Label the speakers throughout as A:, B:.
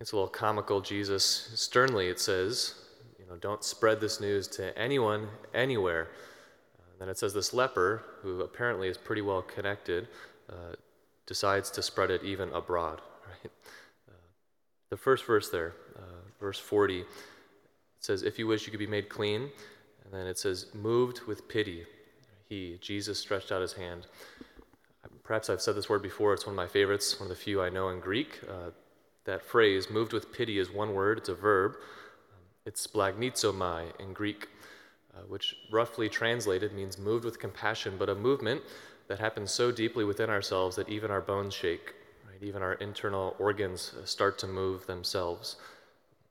A: It's a little comical. Jesus sternly, it says, you know, don't spread this news to anyone, anywhere. Uh, then it says this leper, who apparently is pretty well connected, uh, decides to spread it even abroad. Right? Uh, the first verse there, uh, verse 40, it says, "If you wish, you could be made clean." And then it says, "Moved with pity." He, Jesus, stretched out his hand. Perhaps I've said this word before. It's one of my favorites, one of the few I know in Greek. Uh, that phrase, moved with pity, is one word, it's a verb. It's splanchnizomai in Greek, uh, which roughly translated means moved with compassion, but a movement that happens so deeply within ourselves that even our bones shake, right? even our internal organs uh, start to move themselves.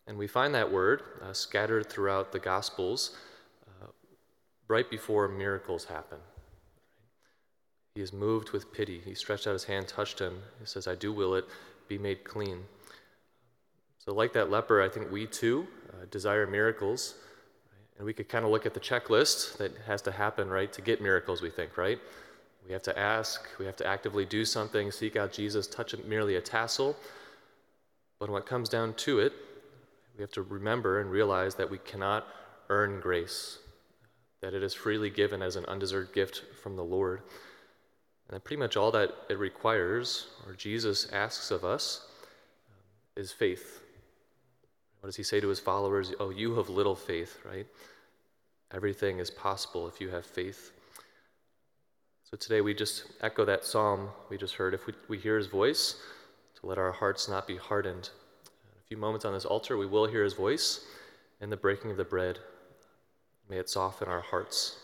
A: And we find that word uh, scattered throughout the Gospels uh, right before miracles happen. He is moved with pity. He stretched out his hand, touched him. He says, I do will it, be made clean. So, like that leper, I think we too uh, desire miracles. And we could kind of look at the checklist that has to happen, right, to get miracles, we think, right? We have to ask, we have to actively do something, seek out Jesus, touch merely a tassel. But when it comes down to it, we have to remember and realize that we cannot earn grace, that it is freely given as an undeserved gift from the Lord. And that pretty much all that it requires, or Jesus asks of us, is faith. What does he say to his followers? Oh, you have little faith, right? Everything is possible if you have faith. So today we just echo that psalm we just heard. If we, we hear his voice, to let our hearts not be hardened. In a few moments on this altar, we will hear his voice in the breaking of the bread. May it soften our hearts.